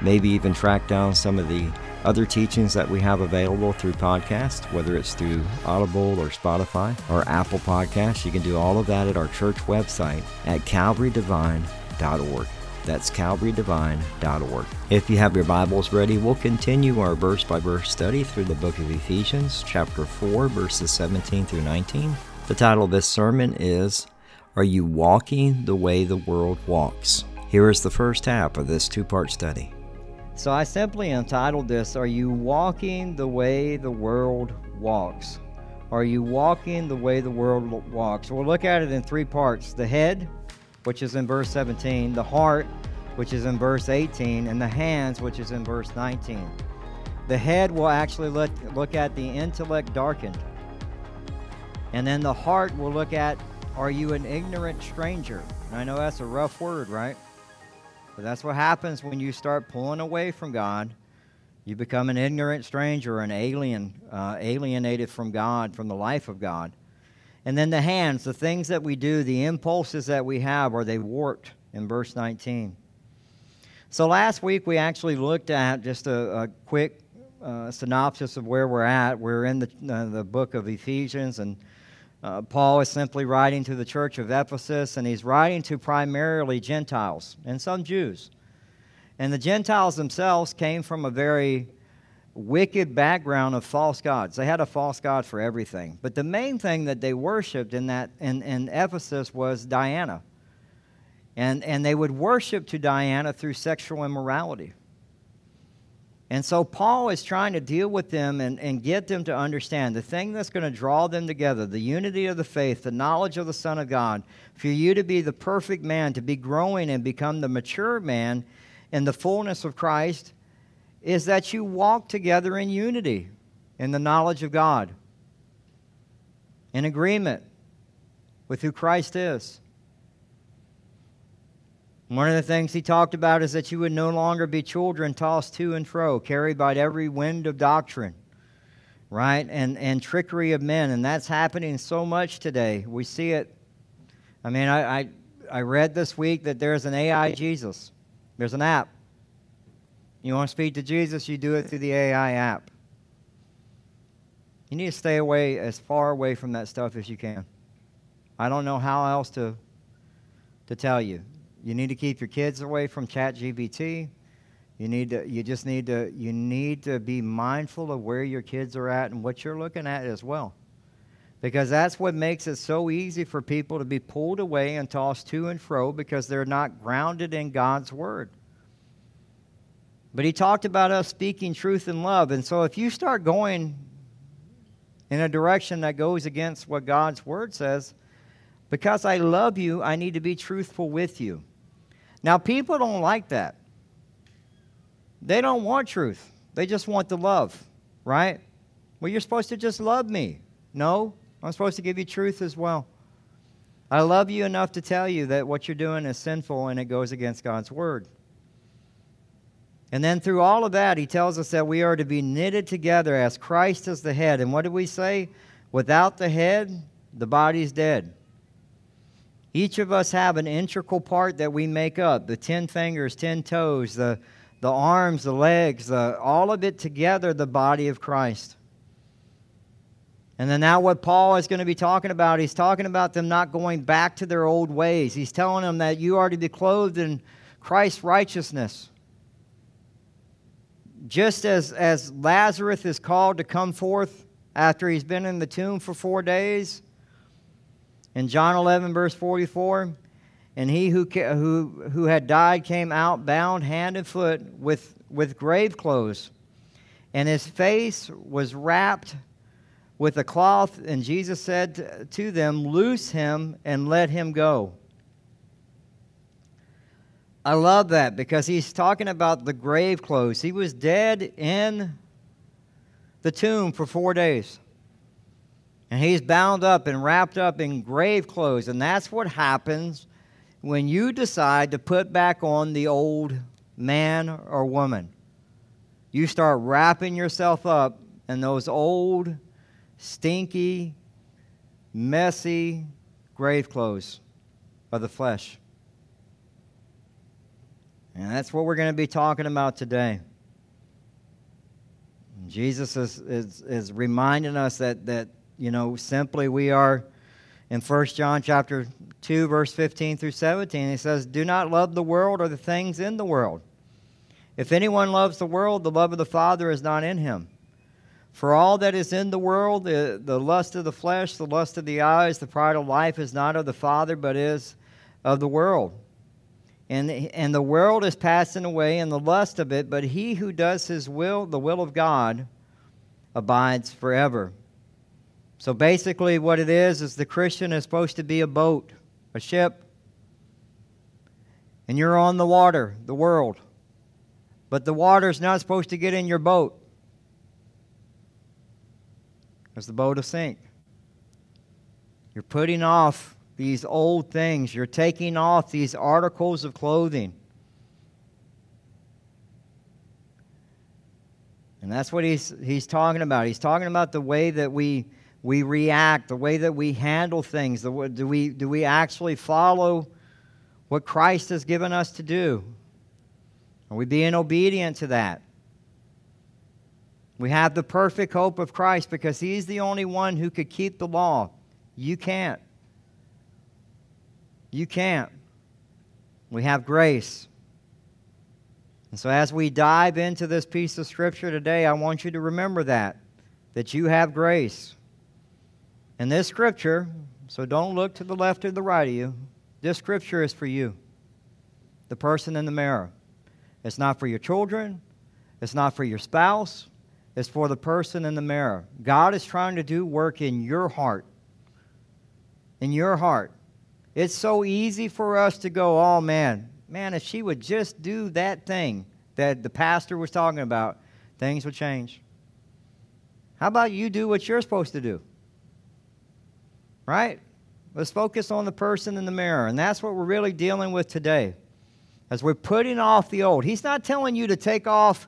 maybe even track down some of the other teachings that we have available through podcast, whether it's through Audible or Spotify or Apple Podcasts. You can do all of that at our church website at calvarydevine.org. That's calvarydevine.org. If you have your Bibles ready, we'll continue our verse by verse study through the book of Ephesians, chapter 4, verses 17 through 19. The title of this sermon is Are You Walking the Way the World Walks? Here is the first half of this two part study. So I simply entitled this Are You Walking the Way the World Walks? Are you walking the way the world walks? We'll look at it in three parts the head, which is in verse 17, the heart, which is in verse 18, and the hands, which is in verse 19. The head will actually look, look at the intellect darkened. And then the heart will look at Are you an ignorant stranger? And I know that's a rough word, right? But that's what happens when you start pulling away from God. You become an ignorant stranger, an alien, uh, alienated from God, from the life of God. And then the hands, the things that we do, the impulses that we have, are they warped in verse 19? So last week we actually looked at just a, a quick uh, synopsis of where we're at. We're in the, uh, the book of Ephesians, and uh, Paul is simply writing to the church of Ephesus, and he's writing to primarily Gentiles and some Jews. And the Gentiles themselves came from a very wicked background of false gods. They had a false god for everything. But the main thing that they worshiped in, that, in, in Ephesus was Diana. And, and they would worship to Diana through sexual immorality. And so Paul is trying to deal with them and, and get them to understand the thing that's going to draw them together, the unity of the faith, the knowledge of the Son of God, for you to be the perfect man, to be growing and become the mature man in the fullness of Christ, is that you walk together in unity in the knowledge of God, in agreement with who Christ is. One of the things he talked about is that you would no longer be children tossed to and fro, carried by every wind of doctrine, right? And, and trickery of men. And that's happening so much today. We see it. I mean, I, I, I read this week that there's an AI Jesus, there's an app. You want to speak to Jesus, you do it through the AI app. You need to stay away as far away from that stuff as you can. I don't know how else to, to tell you. You need to keep your kids away from ChatGPT. You need to you just need to you need to be mindful of where your kids are at and what you're looking at as well. Because that's what makes it so easy for people to be pulled away and tossed to and fro because they're not grounded in God's word. But he talked about us speaking truth in love. And so if you start going in a direction that goes against what God's word says, because I love you, I need to be truthful with you. Now, people don't like that. They don't want truth, they just want the love, right? Well, you're supposed to just love me. No, I'm supposed to give you truth as well. I love you enough to tell you that what you're doing is sinful and it goes against God's word. And then through all of that, he tells us that we are to be knitted together as Christ is the head. And what do we say? Without the head, the body's dead. Each of us have an integral part that we make up the 10 fingers, 10 toes, the, the arms, the legs, the, all of it together, the body of Christ. And then now, what Paul is going to be talking about, he's talking about them not going back to their old ways. He's telling them that you are to be clothed in Christ's righteousness. Just as, as Lazarus is called to come forth after he's been in the tomb for four days, in John 11, verse 44. And he who, who, who had died came out bound hand and foot with, with grave clothes. And his face was wrapped with a cloth. And Jesus said to them, Loose him and let him go. I love that because he's talking about the grave clothes. He was dead in the tomb for four days. And he's bound up and wrapped up in grave clothes. And that's what happens when you decide to put back on the old man or woman. You start wrapping yourself up in those old, stinky, messy grave clothes of the flesh. And that's what we're going to be talking about today. Jesus is, is, is reminding us that, that, you know, simply we are in 1 John chapter 2, verse 15 through 17. He says, Do not love the world or the things in the world. If anyone loves the world, the love of the Father is not in him. For all that is in the world, the, the lust of the flesh, the lust of the eyes, the pride of life is not of the Father, but is of the world. And, and the world is passing away and the lust of it, but he who does his will, the will of God, abides forever. So basically, what it is, is the Christian is supposed to be a boat, a ship. And you're on the water, the world. But the water is not supposed to get in your boat. Because the boat will sink. You're putting off these old things. You're taking off these articles of clothing. And that's what he's, he's talking about. He's talking about the way that we, we react, the way that we handle things. The, do, we, do we actually follow what Christ has given us to do? Are we being obedient to that? We have the perfect hope of Christ because He's the only one who could keep the law. You can't. You can't. We have grace. And so, as we dive into this piece of Scripture today, I want you to remember that, that you have grace. And this Scripture, so don't look to the left or the right of you, this Scripture is for you, the person in the mirror. It's not for your children, it's not for your spouse, it's for the person in the mirror. God is trying to do work in your heart. In your heart. It's so easy for us to go, oh man, man, if she would just do that thing that the pastor was talking about, things would change. How about you do what you're supposed to do? Right? Let's focus on the person in the mirror. And that's what we're really dealing with today. As we're putting off the old. He's not telling you to take off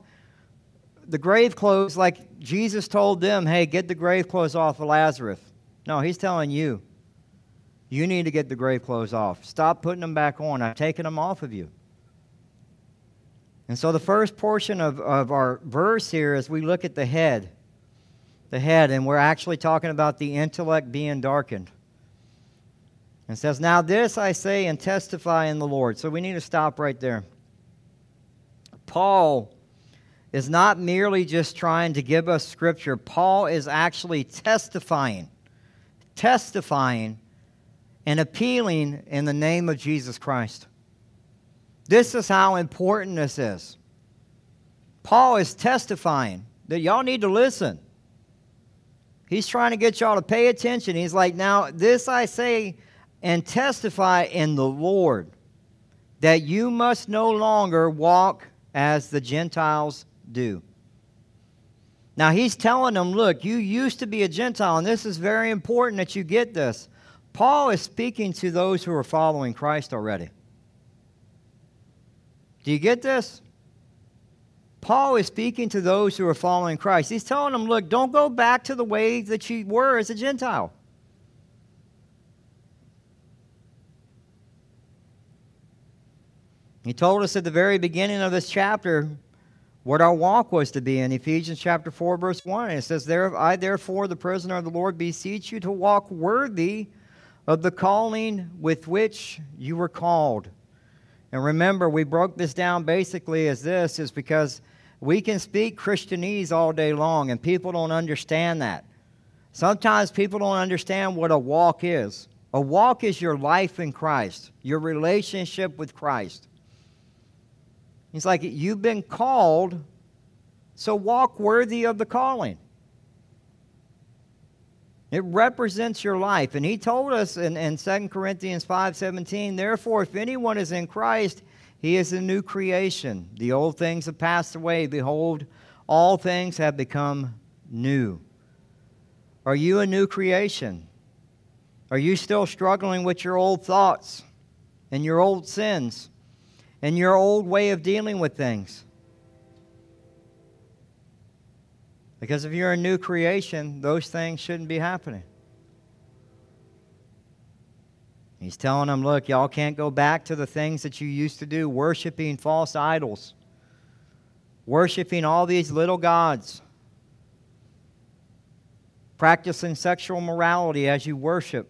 the grave clothes like Jesus told them, hey, get the grave clothes off of Lazarus. No, he's telling you you need to get the grave clothes off. Stop putting them back on. I've taken them off of you. And so the first portion of, of our verse here is we look at the head. The head, and we're actually talking about the intellect being darkened. And says, Now this I say and testify in the Lord. So we need to stop right there. Paul is not merely just trying to give us scripture, Paul is actually testifying. Testifying and appealing in the name of Jesus Christ. This is how important this is. Paul is testifying that y'all need to listen. He's trying to get y'all to pay attention. He's like, Now, this I say and testify in the Lord that you must no longer walk as the Gentiles do. Now, he's telling them, Look, you used to be a Gentile, and this is very important that you get this. Paul is speaking to those who are following Christ already. Do you get this? Paul is speaking to those who are following Christ. He's telling them, look, don't go back to the way that you were as a Gentile. He told us at the very beginning of this chapter what our walk was to be in Ephesians chapter 4, verse 1. It says, there, I therefore, the prisoner of the Lord, beseech you to walk worthy of the calling with which you were called. And remember, we broke this down basically as this is because we can speak Christianese all day long and people don't understand that. Sometimes people don't understand what a walk is. A walk is your life in Christ, your relationship with Christ. He's like, You've been called, so walk worthy of the calling. It represents your life. And he told us in, in 2 Corinthians 5:17, therefore, if anyone is in Christ, he is a new creation. The old things have passed away. Behold, all things have become new. Are you a new creation? Are you still struggling with your old thoughts and your old sins and your old way of dealing with things? Because if you're a new creation, those things shouldn't be happening. He's telling them, look, y'all can't go back to the things that you used to do, worshiping false idols, worshiping all these little gods, practicing sexual morality as you worship.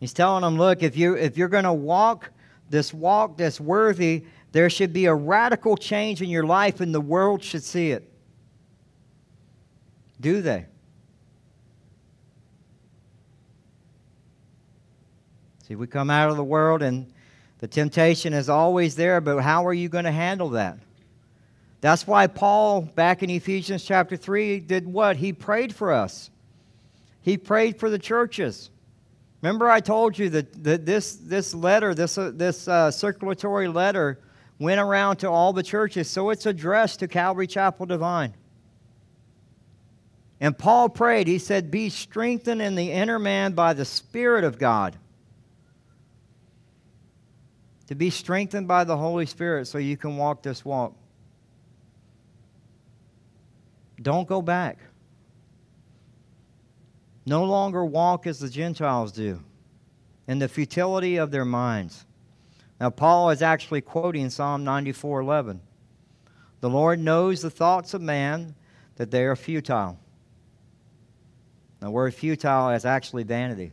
He's telling them, look, if, you, if you're going to walk this walk that's worthy, there should be a radical change in your life, and the world should see it. Do they? See, we come out of the world and the temptation is always there, but how are you going to handle that? That's why Paul, back in Ephesians chapter 3, did what? He prayed for us. He prayed for the churches. Remember, I told you that, that this, this letter, this, uh, this uh, circulatory letter, went around to all the churches, so it's addressed to Calvary Chapel Devine. And Paul prayed, he said, Be strengthened in the inner man by the Spirit of God. To be strengthened by the Holy Spirit so you can walk this walk. Don't go back. No longer walk as the Gentiles do in the futility of their minds. Now, Paul is actually quoting Psalm 94 11. The Lord knows the thoughts of man, that they are futile. The word futile is actually vanity.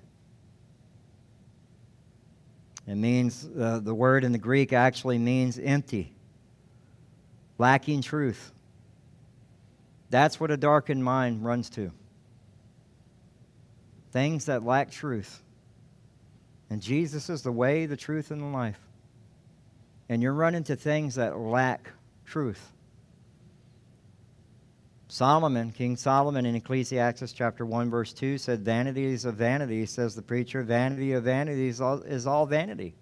It means, uh, the word in the Greek actually means empty, lacking truth. That's what a darkened mind runs to. Things that lack truth. And Jesus is the way, the truth, and the life and you're running to things that lack truth. Solomon, King Solomon in Ecclesiastes chapter 1, verse 2 said, Vanities of vanity, says the preacher, vanity of vanities is all vanity.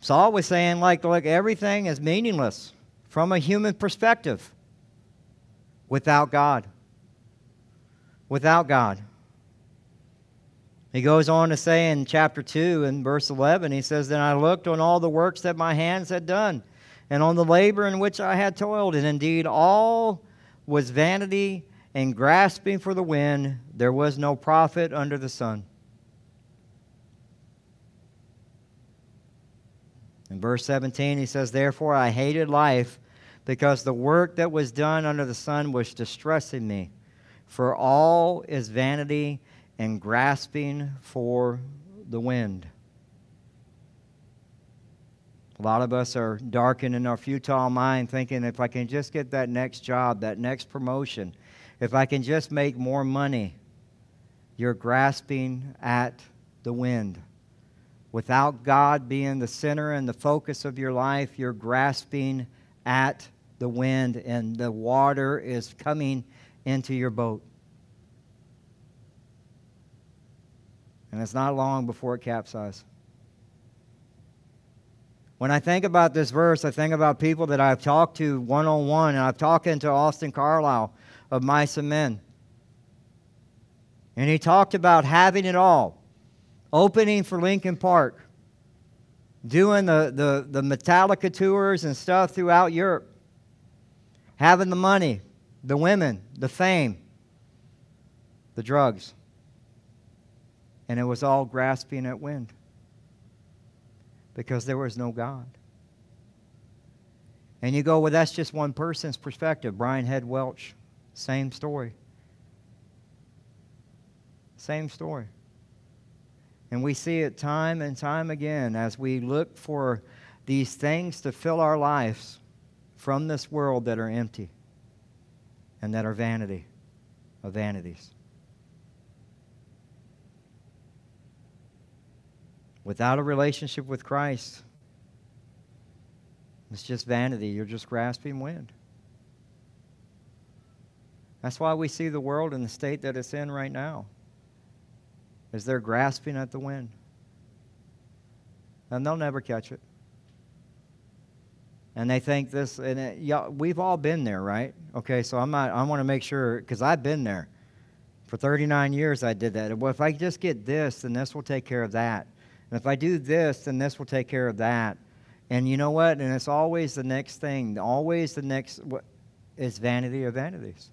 Saul was saying, like, look, everything is meaningless from a human perspective without God. Without God. He goes on to say in chapter 2 and verse 11, he says, Then I looked on all the works that my hands had done, and on the labor in which I had toiled, and indeed all was vanity and grasping for the wind. There was no profit under the sun. In verse 17, he says, Therefore I hated life, because the work that was done under the sun was distressing me. For all is vanity and grasping for the wind. A lot of us are darkened in our futile mind, thinking if I can just get that next job, that next promotion, if I can just make more money, you're grasping at the wind. Without God being the center and the focus of your life, you're grasping at the wind, and the water is coming into your boat. And it's not long before it capsizes. When I think about this verse, I think about people that I've talked to one on one, and I've talked to Austin Carlyle of Mice and Men. And he talked about having it all. Opening for Linkin Park, doing the, the, the Metallica tours and stuff throughout Europe, having the money, the women, the fame, the drugs. And it was all grasping at wind because there was no God. And you go, well, that's just one person's perspective. Brian Head Welch, same story. Same story. And we see it time and time again as we look for these things to fill our lives from this world that are empty and that are vanity of vanities. Without a relationship with Christ, it's just vanity. You're just grasping wind. That's why we see the world in the state that it's in right now. Is they're grasping at the wind. And they'll never catch it. And they think this, and it, we've all been there, right? Okay, so I'm not, I want to make sure, because I've been there. For 39 years, I did that. Well, if I just get this, then this will take care of that. And if I do this, then this will take care of that. And you know what? And it's always the next thing. Always the next what is vanity of vanities.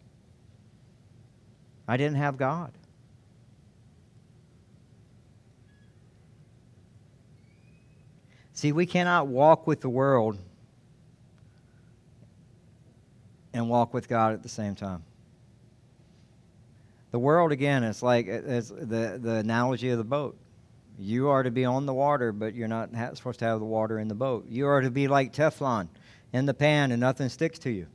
I didn't have God. See, we cannot walk with the world and walk with God at the same time. The world, again, is like the, the analogy of the boat. You are to be on the water, but you're not supposed to have the water in the boat. You are to be like Teflon in the pan, and nothing sticks to you.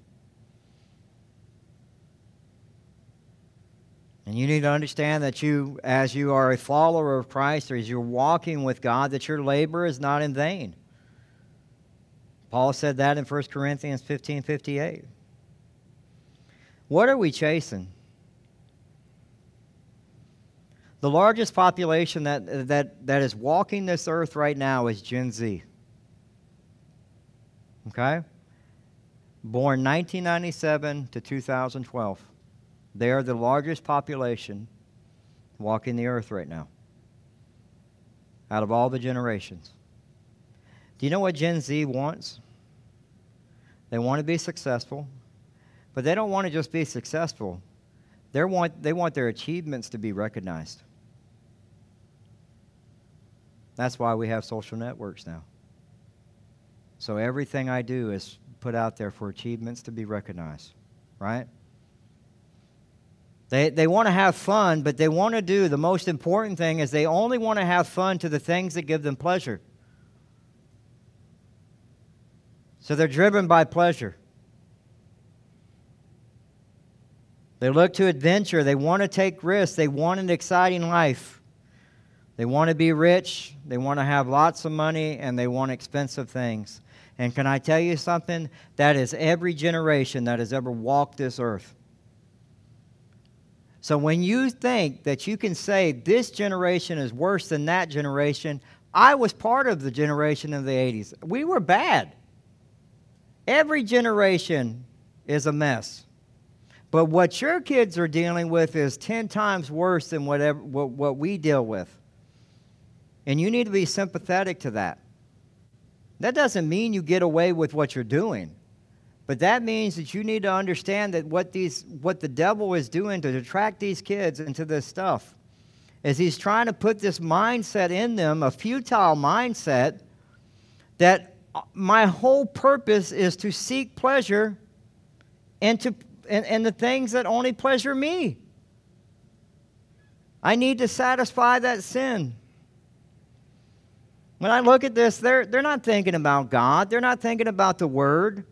And you need to understand that you, as you are a follower of Christ, or as you're walking with God, that your labor is not in vain. Paul said that in 1 Corinthians 15 58. What are we chasing? The largest population that, that, that is walking this earth right now is Gen Z. Okay? Born 1997 to 2012. They are the largest population walking the earth right now out of all the generations. Do you know what Gen Z wants? They want to be successful, but they don't want to just be successful. They want, they want their achievements to be recognized. That's why we have social networks now. So everything I do is put out there for achievements to be recognized, right? They, they want to have fun, but they want to do the most important thing is they only want to have fun to the things that give them pleasure. So they're driven by pleasure. They look to adventure. They want to take risks. They want an exciting life. They want to be rich. They want to have lots of money, and they want expensive things. And can I tell you something? That is every generation that has ever walked this earth. So when you think that you can say this generation is worse than that generation, I was part of the generation of the 80s. We were bad. Every generation is a mess. But what your kids are dealing with is 10 times worse than whatever, what, what we deal with. And you need to be sympathetic to that. That doesn't mean you get away with what you're doing. But that means that you need to understand that what, these, what the devil is doing to attract these kids into this stuff is he's trying to put this mindset in them, a futile mindset, that uh, my whole purpose is to seek pleasure and, to, and, and the things that only pleasure me. I need to satisfy that sin. When I look at this, they're, they're not thinking about God. They're not thinking about the Word.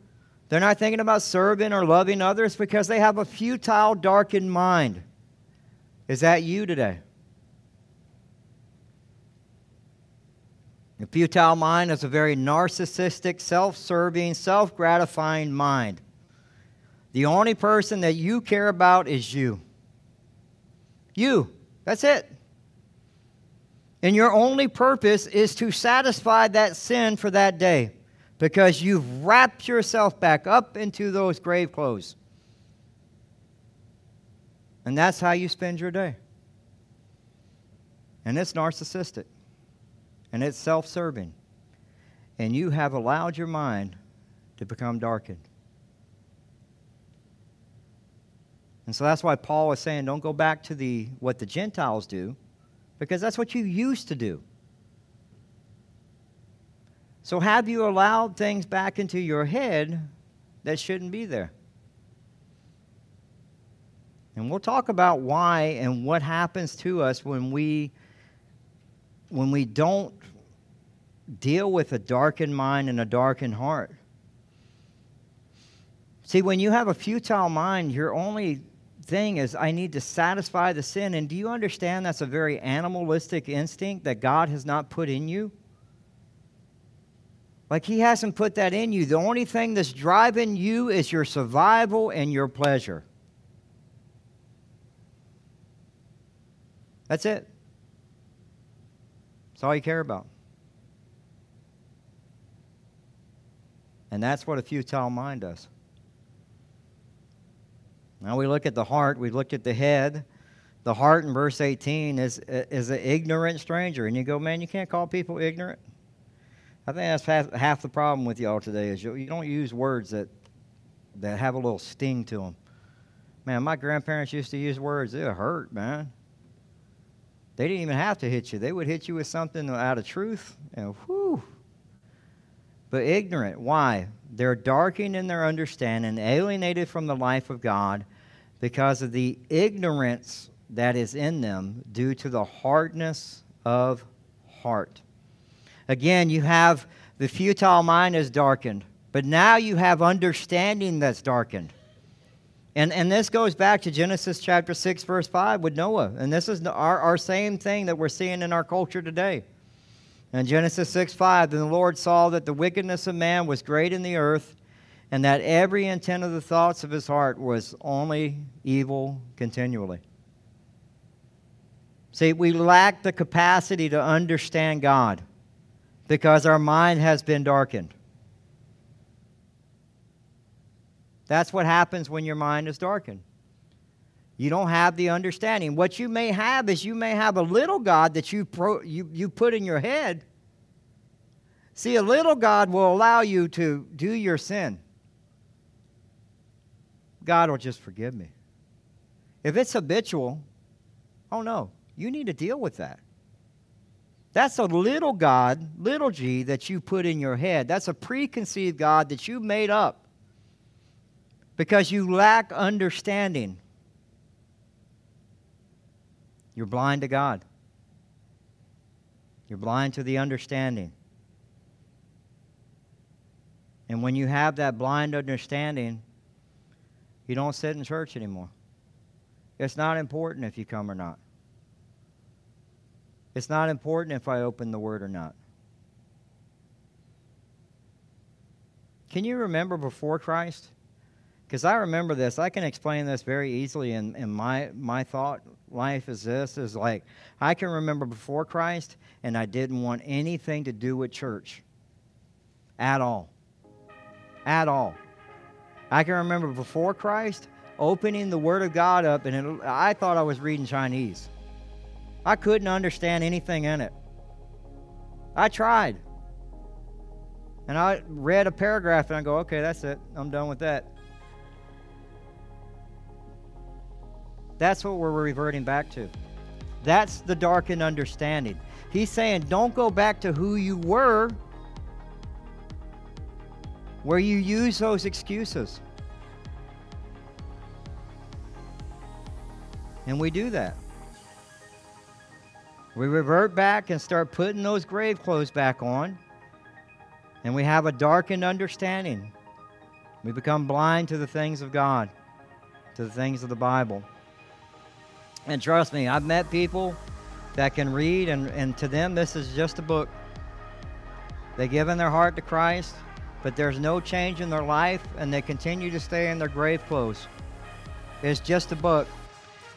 They're not thinking about serving or loving others because they have a futile, darkened mind. Is that you today? A futile mind is a very narcissistic, self serving, self gratifying mind. The only person that you care about is you. You. That's it. And your only purpose is to satisfy that sin for that day because you've wrapped yourself back up into those grave clothes. And that's how you spend your day. And it's narcissistic. And it's self serving. And you have allowed your mind to become darkened. And so that's why Paul is saying don't go back to the what the Gentiles do, because that's what you used to do. So, have you allowed things back into your head that shouldn't be there? And we'll talk about why and what happens to us when we when we don't deal with a darkened mind and a darkened heart. See, when you have a futile mind, you're only thing is I need to satisfy the sin. And do you understand that's a very animalistic instinct that God has not put in you? Like He hasn't put that in you. The only thing that's driving you is your survival and your pleasure. That's it. That's all you care about. And that's what a futile mind does. Now we look at the heart, we looked at the head. The heart in verse 18 is, is an ignorant stranger. And you go, man, you can't call people ignorant. I think that's half, half the problem with y'all today is you, you don't use words that, that have a little sting to them. Man, my grandparents used to use words that hurt, man. They didn't even have to hit you. They would hit you with something out of truth, and whew. But ignorant, why? They're darkened in their understanding, alienated from the life of God because of the ignorance that is in them due to the hardness of heart. Again, you have the futile mind is darkened, but now you have understanding that's darkened. And, and this goes back to Genesis chapter 6, verse 5 with Noah. And this is our, our same thing that we're seeing in our culture today. In Genesis 6, 5, then the Lord saw that the wickedness of man was great in the earth, and that every intent of the thoughts of his heart was only evil continually. See, we lack the capacity to understand God because our mind has been darkened. That's what happens when your mind is darkened. You don't have the understanding. What you may have is you may have a little God that you, pro, you, you put in your head. See, a little God will allow you to do your sin. God will just forgive me. If it's habitual, oh no, you need to deal with that. That's a little God, little g, that you put in your head. That's a preconceived God that you made up because you lack understanding. You're blind to God. You're blind to the understanding. And when you have that blind understanding, you don't sit in church anymore. It's not important if you come or not. It's not important if I open the Word or not. Can you remember before Christ? Because I remember this. I can explain this very easily in, in my, my thought life is this is like I can remember before Christ and I didn't want anything to do with church at all. At all. I can remember before Christ opening the Word of God up and it, I thought I was reading Chinese. I couldn't understand anything in it. I tried. And I read a paragraph and I go, okay, that's it. I'm done with that. That's what we're reverting back to. That's the darkened understanding. He's saying, don't go back to who you were, where you use those excuses. And we do that. We revert back and start putting those grave clothes back on. And we have a darkened understanding. We become blind to the things of God, to the things of the Bible. And trust me, I've met people that can read, and, and to them, this is just a book. They've given their heart to Christ, but there's no change in their life, and they continue to stay in their grave clothes. It's just a book.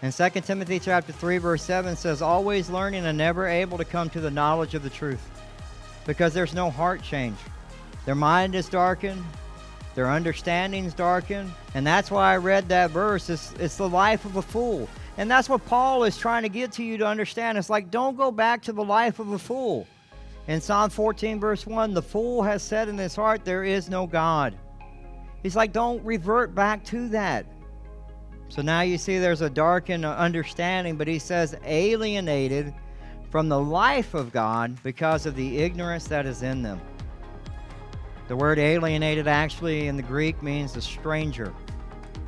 And 2 Timothy chapter 3 verse 7 says always learning and never able to come to the knowledge of the truth because there's no heart change. Their mind is darkened, their understanding's darkened, and that's why I read that verse. It's, it's the life of a fool. And that's what Paul is trying to get to you to understand. It's like, don't go back to the life of a fool. In Psalm 14, verse 1, the fool has said in his heart, There is no God. He's like, don't revert back to that. So now you see there's a darkened understanding, but he says, alienated from the life of God because of the ignorance that is in them. The word alienated actually in the Greek means a stranger.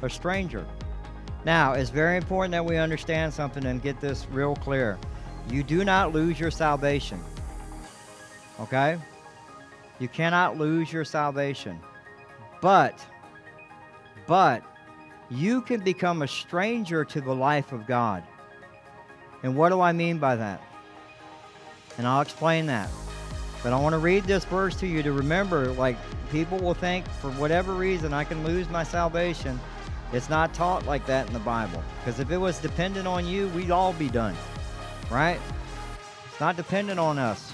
A stranger. Now, it's very important that we understand something and get this real clear. You do not lose your salvation. Okay? You cannot lose your salvation. But, but, you can become a stranger to the life of God. And what do I mean by that? And I'll explain that. But I want to read this verse to you to remember like people will think for whatever reason I can lose my salvation. It's not taught like that in the Bible. Because if it was dependent on you, we'd all be done. Right? It's not dependent on us.